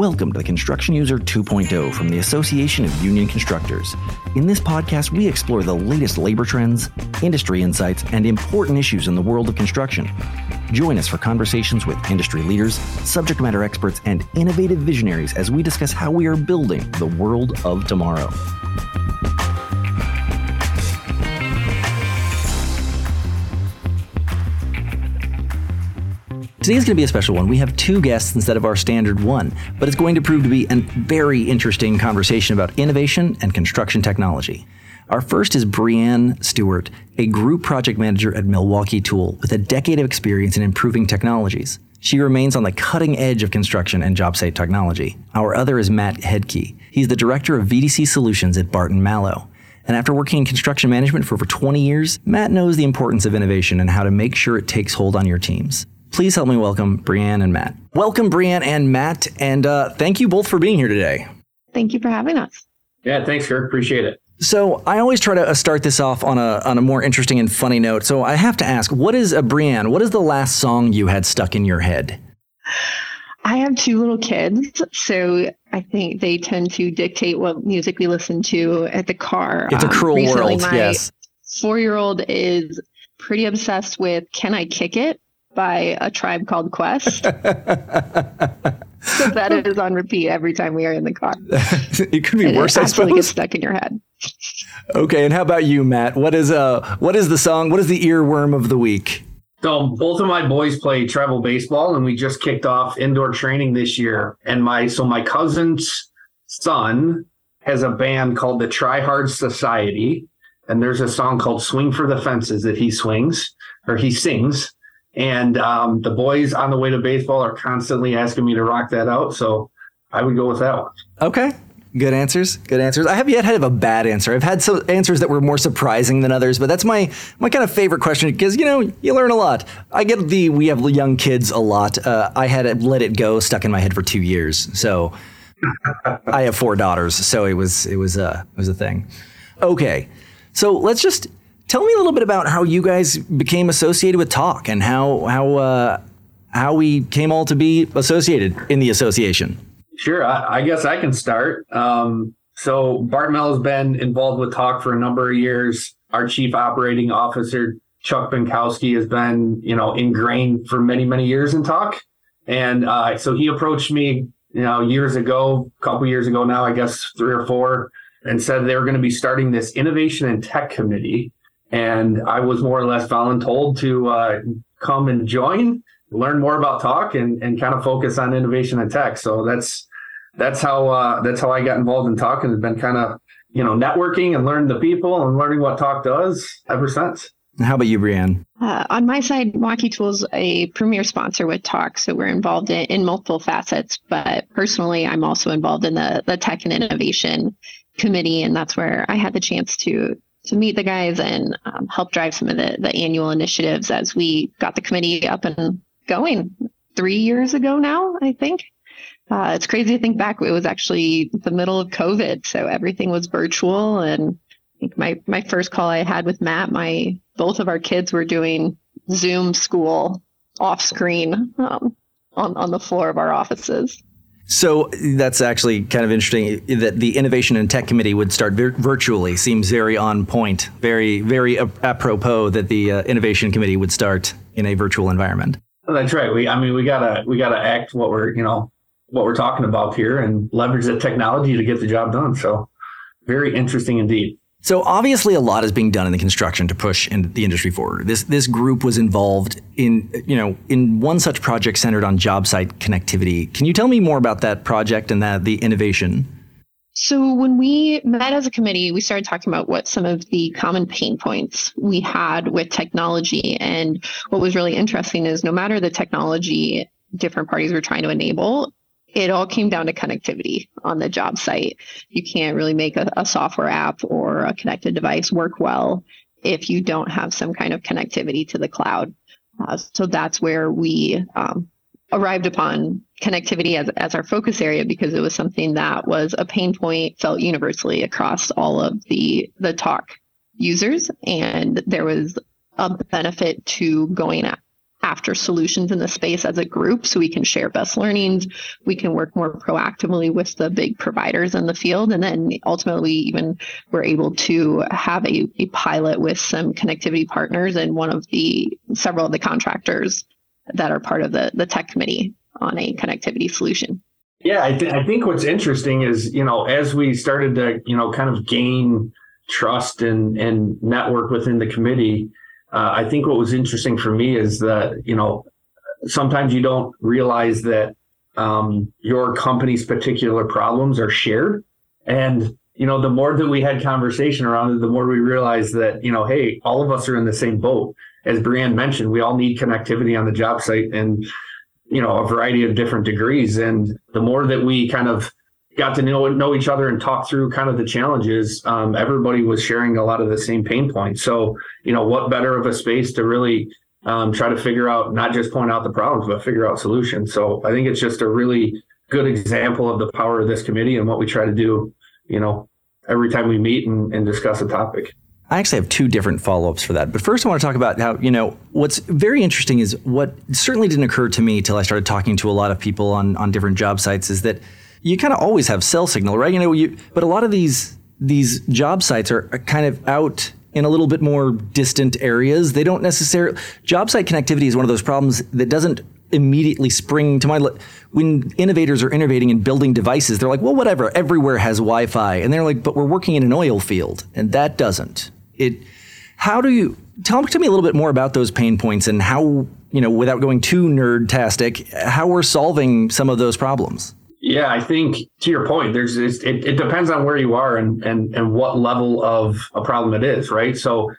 Welcome to the Construction User 2.0 from the Association of Union Constructors. In this podcast, we explore the latest labor trends, industry insights, and important issues in the world of construction. Join us for conversations with industry leaders, subject matter experts, and innovative visionaries as we discuss how we are building the world of tomorrow. Today's going to be a special one. We have two guests instead of our standard one, but it's going to prove to be a very interesting conversation about innovation and construction technology. Our first is Brianne Stewart, a group project manager at Milwaukee Tool with a decade of experience in improving technologies. She remains on the cutting edge of construction and job site technology. Our other is Matt Hedke. He's the director of VDC Solutions at Barton Malow. And after working in construction management for over 20 years, Matt knows the importance of innovation and how to make sure it takes hold on your teams. Please help me welcome Brianne and Matt. Welcome, Brianne and Matt, and uh, thank you both for being here today. Thank you for having us. Yeah, thanks, Kirk. Appreciate it. So I always try to uh, start this off on a on a more interesting and funny note. So I have to ask, what is a uh, Brianne? What is the last song you had stuck in your head? I have two little kids, so I think they tend to dictate what music we listen to at the car. It's um, a cruel world. Yes. Four year old is pretty obsessed with "Can I Kick It?" By a tribe called Quest. so that is on repeat every time we are in the car. it could be and worse. It I suppose. gets stuck in your head. Okay, and how about you, Matt? What is uh what is the song? What is the earworm of the week? So both of my boys play travel baseball, and we just kicked off indoor training this year. And my so my cousin's son has a band called the Try Hard Society, and there's a song called "Swing for the Fences" that he swings or he sings and um, the boys on the way to baseball are constantly asking me to rock that out. So I would go with that one. Okay. Good answers. Good answers. I have yet had a bad answer. I've had some answers that were more surprising than others, but that's my my kind of favorite question because you know you learn a lot. I get the we have young kids a lot. Uh, I had let it go stuck in my head for two years, so I have four daughters, so it was it was a it was a thing. Okay, so let's just Tell me a little bit about how you guys became associated with TAUC and how how uh, how we came all to be associated in the association. Sure, I, I guess I can start. Um, so Bart Malow has been involved with TAUC for a number of years. Our chief operating officer Chuck Binkowski has been, you know, ingrained for many many years in TAUC, and uh, so he approached me, you know, years ago, a couple years ago now, I guess three or four, and said they were going to be starting this innovation and tech committee and I was more or less voluntold to uh, come and join, learn more about TAUC, and and kind of focus on innovation and tech. So that's that's how uh, that's how I got involved in TAUC and has been kind of you know networking and learning the people and learning what TAUC does ever since. How about you, Brianne? Uh, on my side, Milwaukee Tools a premier sponsor with TAUC, so we're involved in, in multiple facets. But personally, I'm also involved in the the tech and innovation committee, and that's where I had the chance to to meet the guys and um, help drive some of the, the annual initiatives as we got the committee up and going three years ago now, I think. Uh, it's crazy to think back. It was actually the middle of COVID, so everything was virtual. And I think my my first call I had with Matt, my both of our kids were doing Zoom school off screen um, on on the floor of our offices. So that's actually kind of interesting that the Innovation and Tech Committee would start vir- virtually. Seems very on point, very, very apropos that the uh, Innovation Committee would start in a virtual environment. Well, that's right. We, I mean, we gotta, we gotta act what we're, you know, what we're talking about here and leverage the technology to get the job done. So very interesting indeed. So obviously, a lot is being done in the construction to push in the industry forward. This this group was involved in you know in one such project centered on job site connectivity. Can you tell me more about that project and that the innovation? So when we met as a committee, we started talking about what some of the common pain points we had with technology, and what was really interesting is no matter the technology different parties were trying to enable, it all came down to connectivity on the job site. You can't really make a, a, software app or a connected device work well if you don't have some kind of connectivity to the cloud. Uh, so that's where we um, arrived upon connectivity as, as our focus area because it was something that was a pain point felt universally across all of the the TAUC users and there was a benefit to going after solutions in the space as a group so we can share best learnings we can work more proactively with the big providers in the field and then ultimately even we're able to have a, a pilot with some connectivity partners and one of the several of the contractors that are part of the, the tech committee on a connectivity solution. Yeah I, th- I think what's interesting is you know as we started to you know kind of gain trust and and network within the committee uh, I think what was interesting for me is that, you know, sometimes you don't realize that um, your company's particular problems are shared. And, you know, the more that we had conversation around it, the more we realized that, you know, hey, all of us are in the same boat. As Brianne mentioned, we all need connectivity on the job site and, you know, a variety of different degrees. And the more that we kind of got to know know each other and talk through kind of the challenges. Um, everybody was sharing a lot of the same pain points. So, you know, what better of a space to really um, try to figure out not just point out the problems, but figure out solutions. So, I think it's just a really good example of the power of this committee and what we try to do. You know, every time we meet and, and discuss a topic. I actually have two different follow ups for that. But first, I want to talk about how, you know, what's very interesting is what certainly didn't occur to me till I started talking to a lot of people on, on different job sites is that you kind of always have cell signal, right? You know, you, but a lot of these these job sites are, kind of out in a little bit more distant areas. They don't necessarily job site connectivity is one of those problems that doesn't immediately spring to mind. When innovators are innovating and building devices, they're like, well, whatever, everywhere has Wi-Fi, and they're like, but we're working in an oil field, and that doesn't. It. How do you tell to me a little bit more about those pain points and how you know, without going too nerd-tastic, how we're solving some of those problems? Yeah, I think to your point, there's it, it depends on where you are and and and what level of a problem it is, right? So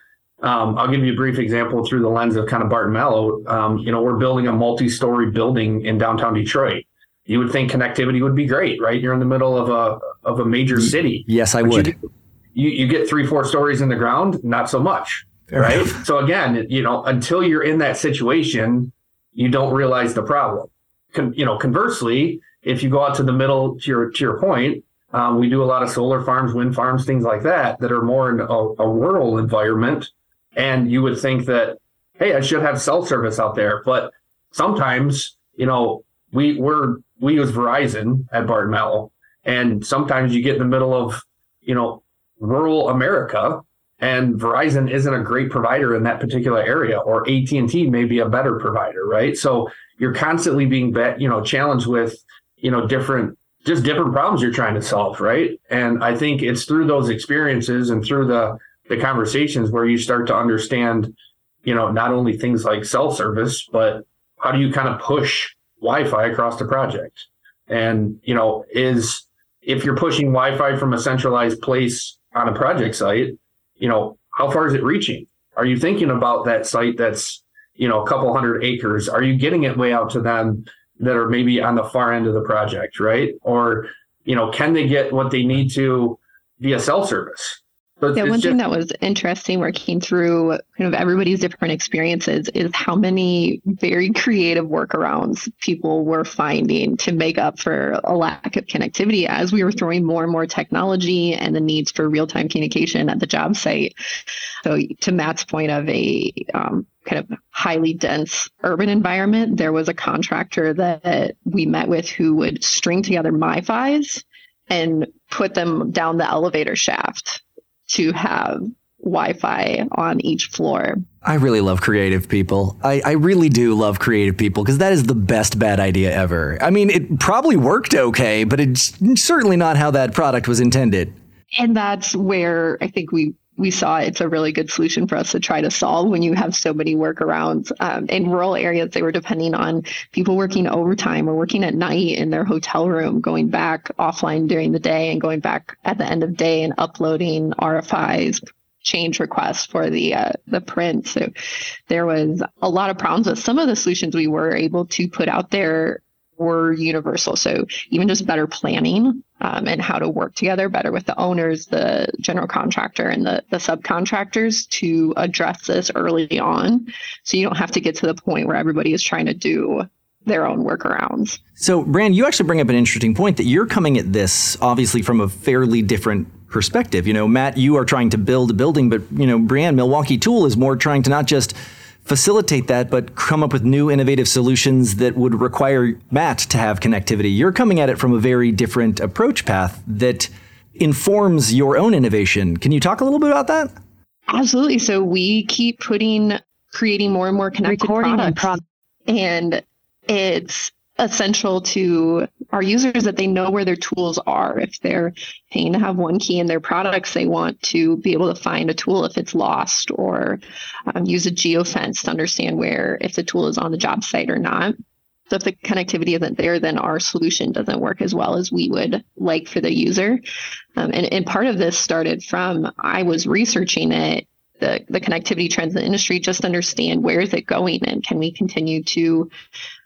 um, I'll give you a brief example through the lens of kind of Barton Malow. Um, you know, we're building a multi-story building in downtown Detroit. You would think connectivity would be great, right? You're in the middle of a of a major city. Yes, I would. You, you, you get three, four stories in the ground, not so much, right? so again, you know, until you're in that situation, you don't realize the problem. Con, you know, conversely, if you go out to the middle to your to your point, um, we do a lot of solar farms, wind farms, things like that that are more in a, a, rural environment. And you would think that, hey, I should have cell service out there. But sometimes, you know, we we're we use Verizon at Barton Malow, and sometimes you get in the middle of, you know, rural America, and Verizon isn't a great provider in that particular area, or AT and T may be a better provider, right? So you're constantly being, bet, you know, challenged with you know different just different problems you're trying to solve right? And i think it's through those experiences and through the the conversations where you start to understand you know not only things like cell service but how do you kind of push wi-fi across the project? And you know is if you're pushing wi-fi from a centralized place on a project site you know how far is it reaching? Are you thinking about that site that's you know a couple hundred acres? Are you getting it way out to them that are maybe on the far end of the project, right? Or, you know, can they get what they need to via cell service? But yeah, one just, thing that was interesting working through kind of everybody's different experiences is how many very creative workarounds people were finding to make up for a lack of connectivity as we were throwing more and more technology and the needs for real time communication at the job site. So, to Matt's point of a um, kind of highly dense urban environment, there was a contractor that we met with who would string together MiFi's and put them down the elevator shaft to have Wi-Fi on each floor. I really love creative people. I, I really do love creative people because that is the best bad idea ever. I mean, it probably worked okay, but it's certainly not how that product was intended. And that's where I think we we saw it's a really good solution for us to try to solve when you have so many workarounds. Um, in rural areas, they were depending on people working overtime or working at night in their hotel room, going back offline during the day and going back at the end of day and uploading RFIs, change requests for the uh, the print. So there was a lot of problems with some of the solutions we were able to put out there were universal. So even just better planning um, and how to work together better with the owners, the general contractor, and the, the subcontractors to address this early on. So you don't have to get to the point where everybody is trying to do their own workarounds. So, Brand, you actually bring up an interesting point that you're coming at this obviously from a fairly different perspective. You know, Matt, you are trying to build a building, but you know, Brianne, Milwaukee Tool is more trying to not just facilitate that, but come up with new innovative solutions that would require Matt to have connectivity. You're coming at it from a very different approach path that informs your own innovation. Can you talk a little bit about that? Absolutely. So we keep putting, creating more and more connected Recording products. And, and it's essential to our users that they know where their tools are. If they're paying to have OneKey in their products, they want to be able to find a tool if it's lost or um, use a geofence to understand where if the tool is on the job site or not. So if the connectivity isn't there, then our solution doesn't work as well as we would like for the user. Um, and, and part of this started from I was researching it the, the connectivity trends in the industry, just understand where is it going and can we continue to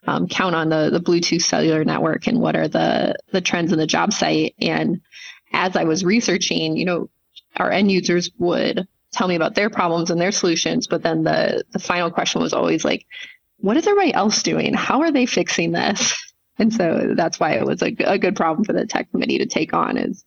um, count on the, the Bluetooth cellular network and what are the, the trends in the job site. And as I was researching, you know, our end users would tell me about their problems and their solutions, but then the, the final question was always like, what is everybody else doing? How are they fixing this? And so that's why it was a, a good problem for the tech committee to take on is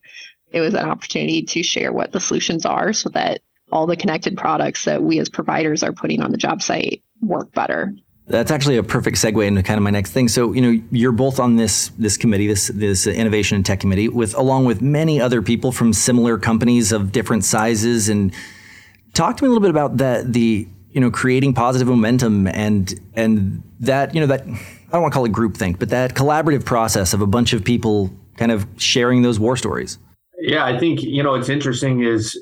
it was an opportunity to share what the solutions are so that all the connected products that we as providers are putting on the job site work better. That's actually a perfect segue into kind of my next thing. So, you know, you're both on this this committee, this this innovation and tech committee, with along with many other people from similar companies of different sizes. And talk to me a little bit about that the you know creating positive momentum and and that you know that I don't want to call it groupthink, but that collaborative process of a bunch of people kind of sharing those war stories. Yeah, I think you know it's interesting is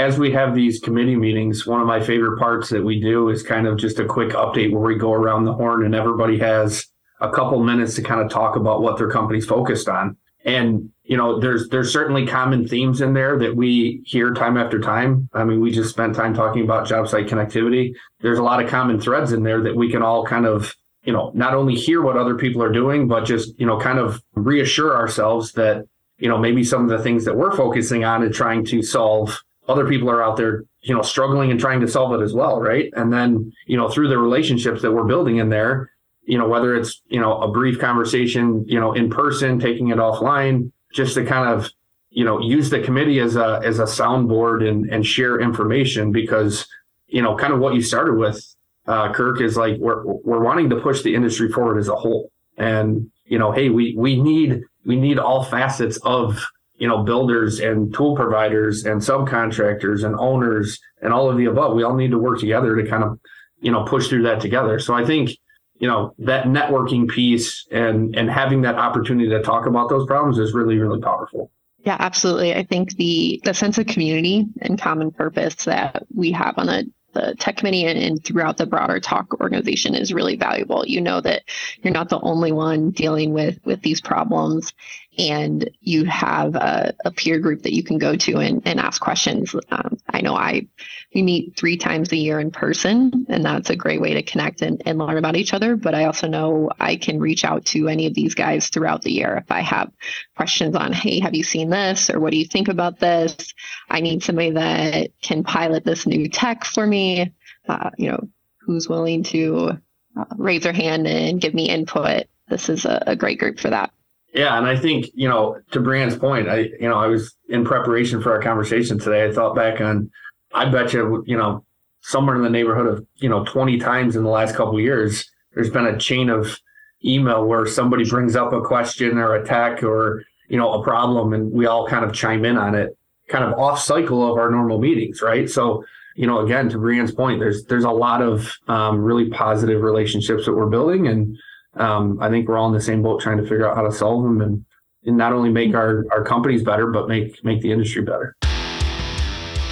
as we have these committee meetings, one of my favorite parts that we do is kind of just a quick update where we go around the horn and everybody has a couple minutes to kind of talk about what their company's focused on. And you know, there's there's certainly common themes in there that we hear time after time. I mean, we just spent time talking about job site connectivity. There's a lot of common threads in there that we can all kind of you know not only hear what other people are doing, but just you know kind of reassure ourselves that you know maybe some of the things that we're focusing on and trying to solve other people are out there you know struggling and trying to solve it as well right? And then you know through the relationships that we're building in there you know whether it's you know a brief conversation you know in person taking it offline just to kind of you know use the committee as a as a soundboard and and share information because you know kind of what you started with uh, Kirk is like we're we're wanting to push the industry forward as a whole. And you know hey we we need we need all facets of you know builders and tool providers and subcontractors and owners and all of the above. We all need to work together to kind of you know push through that together. So i think you know that networking piece and and having that opportunity to TAUC about those problems is really really powerful. Yeah absolutely. I think the the sense of community and common purpose that we have on a the tech committee and, and, throughout the broader talk organization is really valuable. You know that you're not the only one dealing with with these problems, and you have a, a peer group that you can go to and, and ask questions. Um, I know I we meet three times a year in person, and that's a great way to connect and, and learn about each other. But I also know I can reach out to any of these guys throughout the year if I have questions on, hey, have you seen this, or what do you think about this? I need somebody that can pilot this new tech for me. Uh, you know, who's willing to uh, raise their hand and give me input. This is a, a great group for that. Yeah, and I think you know to Brianne's point, I you know I was in preparation for our conversation today. I thought back on, I bet you you know somewhere in the neighborhood of you know twenty times in the last couple years, there's been a chain of email where somebody brings up a question or a tech or you know a problem, and we all kind of chime in on it, kind of off cycle of our normal meetings, right? So you know, again, to Brianne's point, there's there's a lot of um, really positive relationships that we're building, and um, I think we're all in the same boat trying to figure out how to solve them and, and not only make our, our companies better, but make make the industry better.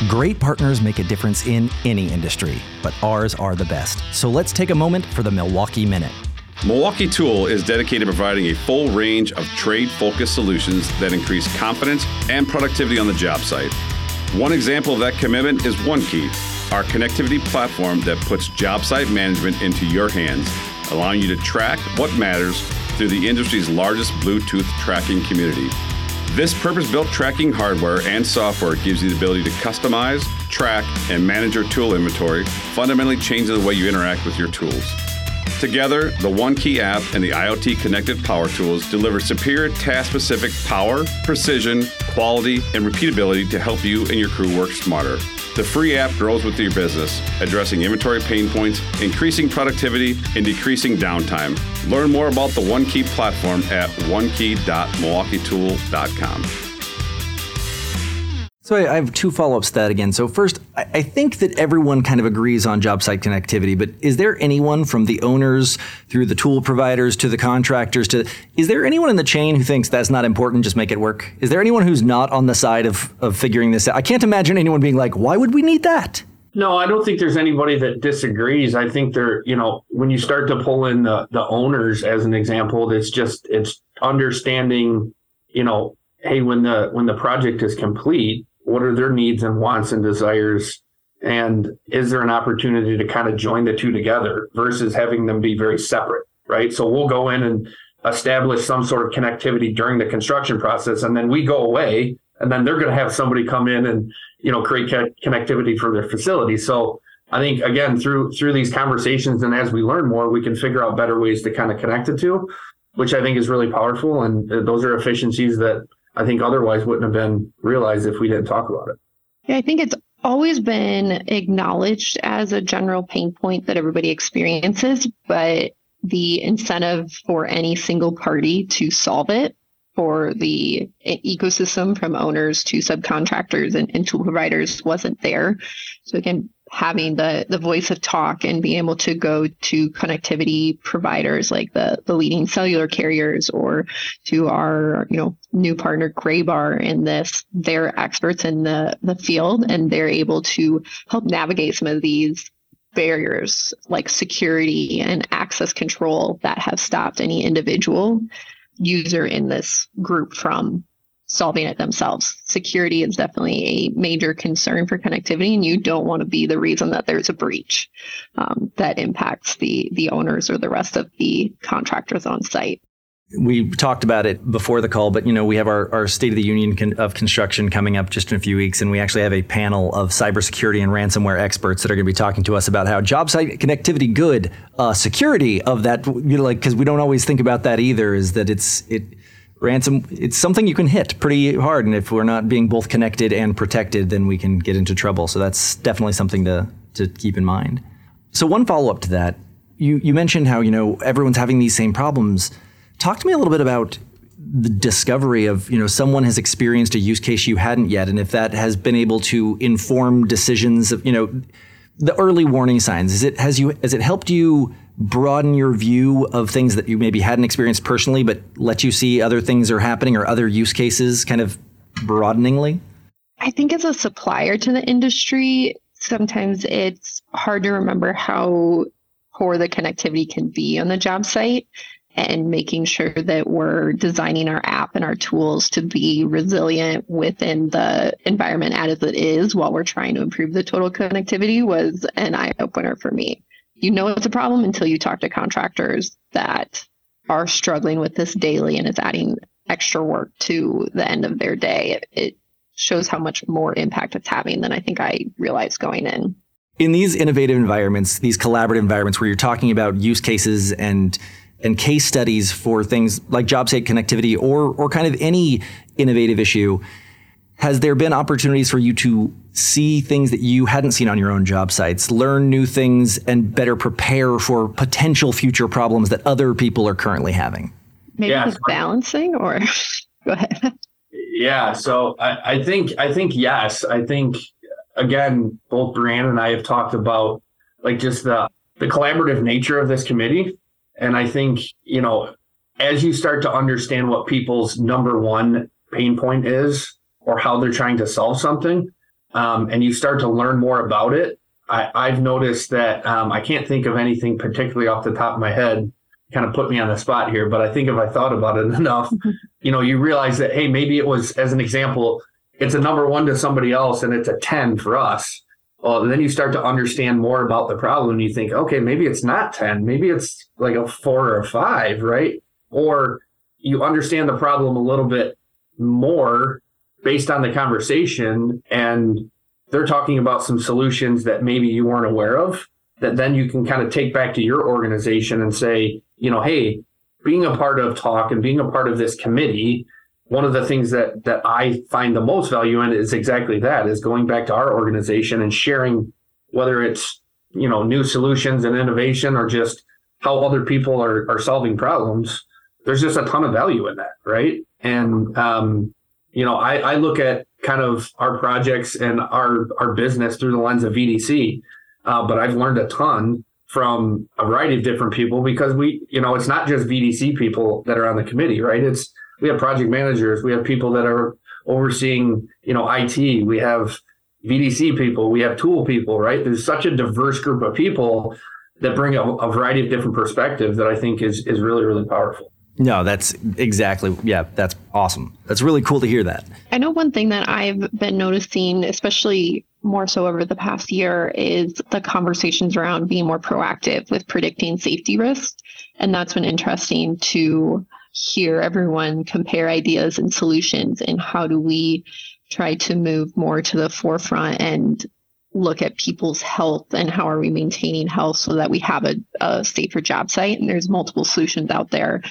Great partners make a difference in any industry, but ours are the best. So let's take a moment for the Milwaukee Minute. Milwaukee Tool is dedicated to providing a full range of trade focused solutions that increase confidence and productivity on the job site. One example of that commitment is OneKey, our connectivity platform that puts job site management into your hands allowing you to track what matters through the industry's largest Bluetooth tracking community. This purpose built tracking hardware and software gives you the ability to customize, track, and manage your tool inventory, fundamentally changing the way you interact with your tools. Together, the OneKey app and the IoT connected power tools deliver superior task specific power, precision, quality, and repeatability to help you and your crew work smarter. The free app grows with your business, addressing inventory pain points, increasing productivity, and decreasing downtime. Learn more about the OneKey platform at onekey.milwaukeetool.com. So I have two follow-ups to that again. So first, I think that everyone kind of agrees on job site connectivity, but is there anyone from the owners through the tool providers to the contractors to is there anyone in the chain who thinks that's not important, just make it work? Is there anyone who's not on the side of, of figuring this out? I can't imagine anyone being like, why would we need that? No, I don't think there's anybody that disagrees. I think there, you know, when you start to pull in the the owners as an example, it's just it's understanding, you know, hey, when the when the project is complete, what are their needs and wants and desires? And is there an opportunity to kind of join the two together versus having them be very separate right? So we'll go in and establish some sort of connectivity during the construction process and then we go away and then they're going to have somebody come in and you know create connectivity for their facility. So i think again through through these conversations and as we learn more we can figure out better ways to kind of connect the two which i think is really powerful and uh, those are efficiencies that I think otherwise wouldn't have been realized if we didn't talk about it. Yeah, I think it's always been acknowledged as a general pain point that everybody experiences, but the incentive for any single party to solve it for the ecosystem from owners to subcontractors and, and tool providers wasn't there. So again, having the the voice of TAUC and being able to go to connectivity providers like the the leading cellular carriers or to our you know new partner Graybar in this they're experts in the the field and they're able to help navigate some of these barriers like security and access control that have stopped any individual user in this group from solving it themselves. Security is definitely a major concern for connectivity, and you don't want to be the reason that there's a breach um, that impacts the the owners or the rest of the contractors on site. We talked about it before the call, but you know we have our, our State of the Union of Construction coming up just in a few weeks, and we actually have a panel of cybersecurity and ransomware experts that are going to be talking to us about how job site connectivity good, uh, security of that, you know, like because we don't always think about that either. Is that it's it ransom it's something you can hit pretty hard and if we're not being both connected and protected then we can get into trouble. So that's definitely something to to keep in mind. So one follow-up to that you you mentioned how you know everyone's having these same problems. Talk to me a little bit about the discovery of you know someone has experienced a use case you hadn't yet and if that has been able to inform decisions of you know the early warning signs. Is it has you has it helped you broaden your view of things that you maybe hadn't experienced personally, but let you see other things are happening or other use cases kind of broadeningly? I think as a supplier to the industry, sometimes it's hard to remember how poor the connectivity can be on the job site and making sure that we're designing our app and our tools to be resilient within the environment as it is while we're trying to improve the total connectivity was an eye opener for me you know it's a problem until you talk to contractors that are struggling with this daily and it's adding extra work to the end of their day. It, it shows how much more impact it's having than I think I realized going in. In these innovative environments, these collaborative environments where you're talking about use cases and and case studies for things like job site connectivity or or kind of any innovative issue, has there been opportunities for you to see things that you hadn't seen on your own job sites, learn new things, and better prepare for potential future problems that other people are currently having? Maybe yeah. balancing, or go ahead. Yeah, so I, I think I think yes. I think again, both Brianne and I have talked about like just the the collaborative nature of this committee, and I think you know as you start to understand what people's number one pain point is or how they're trying to solve something, um, and you start to learn more about it, I, have noticed that um, I can't think of anything particularly off the top of my head. Kind of put me on the spot here, but I think if I thought about it enough, you know, you realize that hey, maybe it was as an example, it's a number one to somebody else, and it's a ten for us. Well, then you start to understand more about the problem, and you think, okay, maybe it's not ten, maybe it's like a four or a five, right? Or you understand the problem a little bit more based on the conversation and they're talking about some solutions that maybe you weren't aware of that then you can kind of take back to your organization and say, you know, hey, being a part of TAUC and being a part of this committee, one of the things that that I find the most value in is exactly that is going back to our organization and sharing whether it's you know new solutions and innovation or just how other people are are solving problems. There's just a ton of value in that right? And um, you know I, I look at kind of our projects and our our business through the lens of vdc uh, but i've learned a ton from a variety of different people because we you know it's not just vdc people that are on the committee right it's we have project managers we have people that are overseeing you know it we have VDC people, we have tool people, right? There's such a diverse group of people that bring a, a variety of different perspectives that I think is is really really powerful. No, that's exactly yeah, that's awesome. That's really cool to hear that. I know one thing that I've been noticing, especially more so over the past year, is the conversations around being more proactive with predicting safety risks. And that's been interesting to hear everyone compare ideas and solutions and how do we try to move more to the forefront and look at people's health and how are we maintaining health so that we have a, a safer job site. And there's multiple solutions out there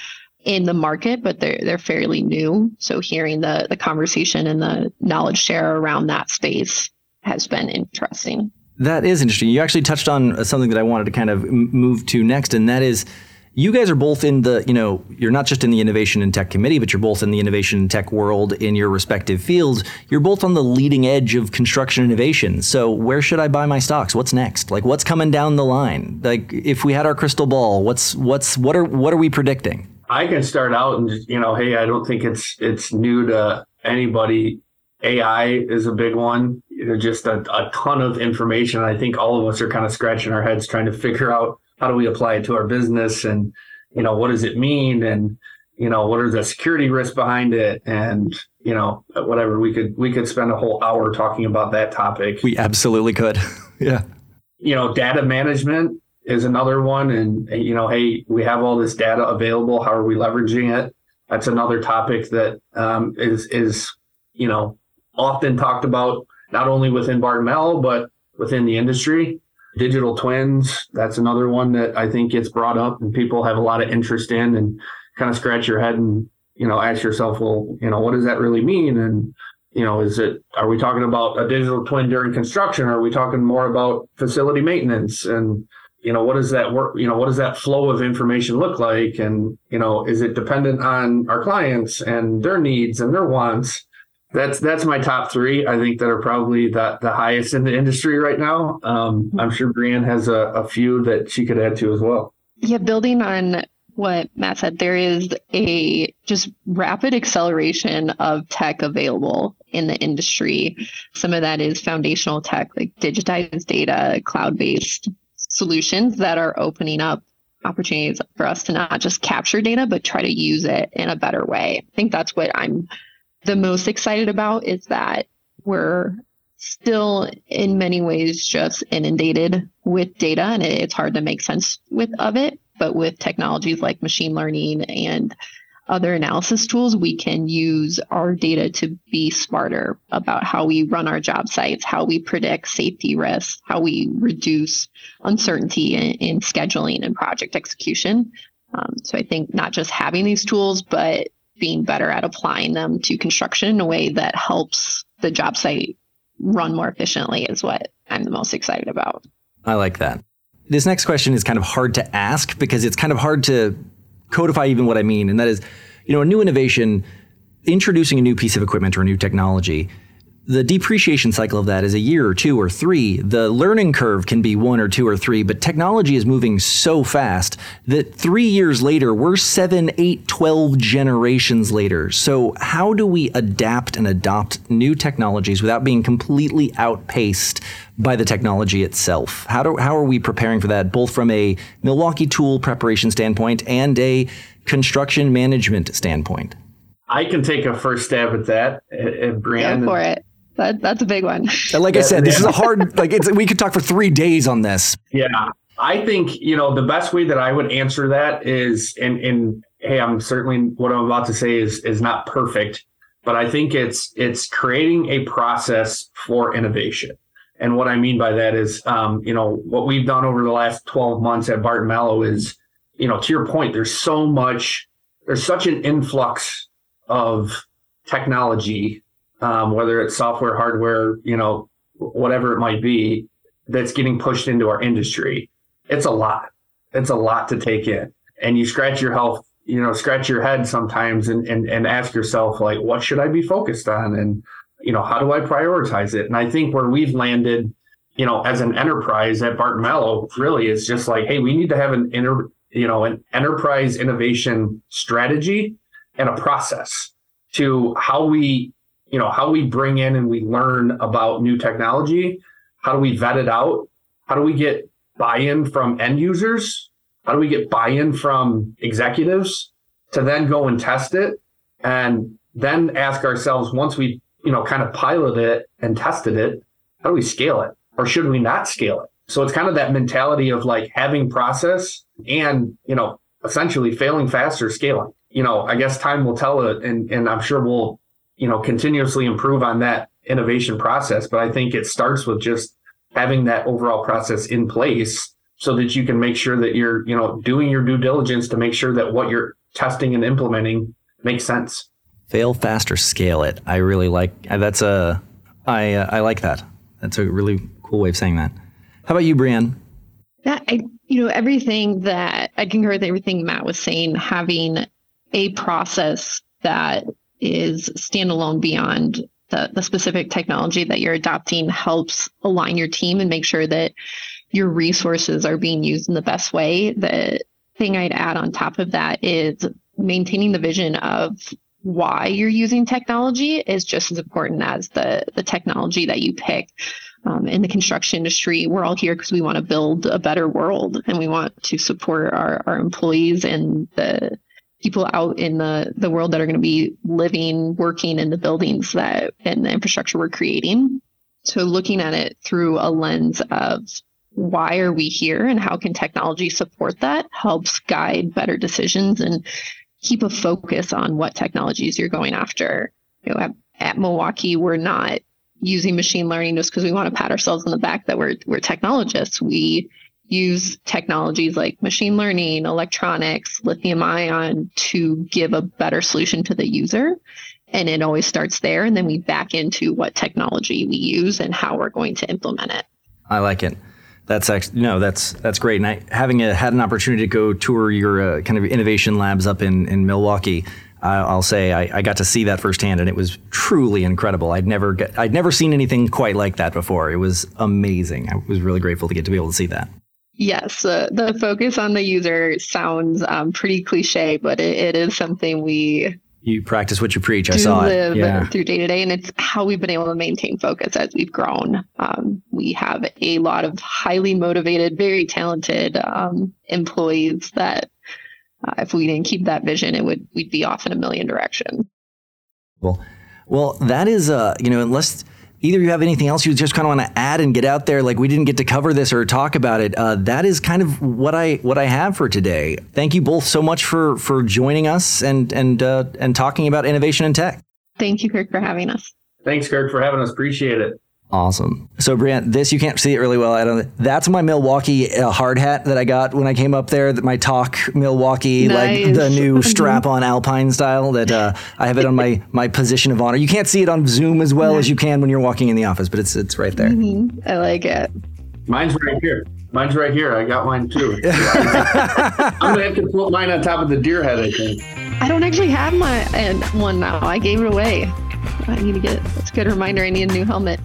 in the market, but they're they're fairly new. So hearing the the conversation and the knowledge share around that space has been interesting. That is interesting. You actually touched on something that I wanted to kind of move to next, and that is you guys are both in the, you know, you're not just in the innovation and tech committee, but you're both in the innovation and tech world in your respective fields. You're both on the leading edge of construction innovation. So where should I buy my stocks? What's next? Like what's coming down the line? Like if we had our crystal ball, what's what's what are what are we predicting? I can start out and just, you know, hey, I don't think it's it's new to anybody. AI is a big one. There's just a, a ton of information. I think all of us are kind of scratching our heads trying to figure out how do we apply it to our business and you know what does it mean and you know what are the security risks behind it and you know whatever we could we could spend a whole hour talking about that topic we absolutely could yeah you know data management is another one. And you know hey we have all this data available. How are we leveraging it? That's another topic that um, is is you know often talked about not only within Barton Malow but within the industry. Digital twins that's another one that i think gets brought up and people have a lot of interest in and kind of scratch your head and you know ask yourself well you know what does that really mean? And you know is it are we talking about a digital twin during construction? Or are we talking more about facility maintenance? And you know what does that work you know what does that flow of information look like and you know is it dependent on our clients and their needs and their wants that's that's my top three. I think that are probably the the highest in the industry right now. Um, I'm sure Brianne has a, a few that she could add to as well. Yeah, building on what Matt said, there is a just rapid acceleration of tech available in the industry. Some of that is foundational tech, like digitized data, cloud based solutions that are opening up opportunities for us to not just capture data, but try to use it in a better way. I think that's what I'm the most excited about is that we're still in many ways just inundated with data and it's hard to make sense with of it but with technologies like machine learning and other analysis tools we can use our data to be smarter about how we run our job sites how we predict safety risks how we reduce uncertainty in, in scheduling and project execution um, so i think not just having these tools but being better at applying them to construction in a way that helps the job site run more efficiently is what I'm the most excited about. I like that. This next question is kind of hard to ask because it's kind of hard to codify even what I mean. And that is, you know, a new innovation, introducing a new piece of equipment or a new technology the depreciation cycle of that is a year or two or three. The learning curve can be one or two or three, but technology is moving so fast that three years later, we're seven, eight, 12 generations later. So, how do we adapt and adopt new technologies without being completely outpaced by the technology itself? How, do, how are we preparing for that, both from a Milwaukee tool preparation standpoint and a construction management standpoint? I can take a first stab at that, and Brianne. Go for it. That, that's a big one. Like I said, this is a hard. Like it's we could talk for three days on this. Yeah, I think you know the best way that I would answer that is, and and hey, I'm certainly what I'm about to say is is not perfect, but I think it's it's creating a process for innovation. And what I mean by that is, um, you know, what we've done over the last 12 months at Barton Malow is, you know, to your point, there's so much, there's such an influx of technology, um, whether it's software, hardware, you know, whatever it might be, that's getting pushed into our industry. It's a lot. It's a lot to take in. And you scratch your health, you know, scratch your head sometimes and, and, and ask yourself, like, what should I be focused on? And, you know, how do I prioritize it? And I think where we've landed, you know, as an enterprise at Barton Malow really is just like, hey, we need to have an inter, you know, an enterprise innovation strategy and a process to how we, you know, how we bring in and we learn about new technology. How do we vet it out? How do we get buy-in from end users? How do we get buy-in from executives to then go and test it and then ask ourselves once we, you know, kind of piloted it and tested it, how do we scale it? Or should we not scale it? So it's kind of that mentality of like having process and, you know, essentially failing fast or scaling. You know, I guess time will tell it and, and I'm sure we'll, you know, continuously improve on that innovation process. But I think it starts with just having that overall process in place so that you can make sure that you're, you know, doing your due diligence to make sure that what you're testing and implementing makes sense. Fail fast or scale it. I really like that's a I uh, I like that. That's a really cool way of saying that. How about you, Brianne? Yeah, I, you know, everything that I concur with everything Matt was saying, having a process that is standalone beyond the, the specific technology that you're adopting helps align your team and make sure that your resources are being used in the best way. The thing I'd add on top of that is maintaining the vision of why you're using technology is just as important as the the technology that you pick. Um, in the construction industry, we're all here because we want to build a better world and we want to support our, our employees and the people out in the, the world that are going to be living, working in the buildings that and the infrastructure we're creating. So looking at it through a lens of why are we here and how can technology support that helps guide better decisions and keep a focus on what technologies you're going after. You know, at, at Milwaukee, we're not using machine learning just because we want to pat ourselves on the back that we're we're technologists. We use technologies like machine learning, electronics, lithium ion to give a better solution to the user. And it always starts there. And then we back into what technology we use and how we're going to implement it. I like it. That's actually no, that's that's great. And I, having a, had an opportunity to go tour your uh, kind of innovation labs up in in Milwaukee, I'll say I, I, got to see that firsthand, and it was truly incredible. I'd never get, I'd never seen anything quite like that before. It was amazing. I was really grateful to get to be able to see that. Yes, uh, the focus on the user sounds um, pretty cliche, but it, it is something we you practice what you preach. I saw live it yeah. through day to day, and it's how we've been able to maintain focus as we've grown. Um, we have a lot of highly motivated, very talented um, employees that, uh, if we didn't keep that vision, it would we'd be off in a million directions. Well, well, that is uh, you know, unless either you have anything else you just kind of want to add and get out there like we didn't get to cover this or talk about it uh, that is kind of what i what i have for today. Thank you both so much for for joining us and and uh, and talking about innovation and tech. Thank you kirk for having us. Thanks kirk for having us. Appreciate it Awesome. So, Brianne, this you can't see it really well. I don't. That's my Milwaukee uh, hard hat that I got when I came up there. That my TAUC Milwaukee, nice. like the new strap-on Alpine style. That uh, I have it on my my position of honor. You can't see it on Zoom as well as you can when you're walking in the office, but it's it's right there. Mm-hmm. I like it. Mine's right here. Mine's right here. I got mine too. I'm gonna have to put mine on top of the deer head. I think. I don't actually have my one now. I gave it away. I need to get. That's a good reminder. I need a new helmet.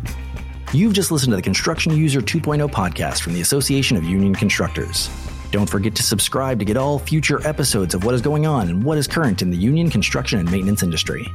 You've just listened to the Construction User 2.0 podcast from the Association of Union Constructors. Don't forget to subscribe to get all future episodes of what is going on and what is current in the union construction and maintenance industry.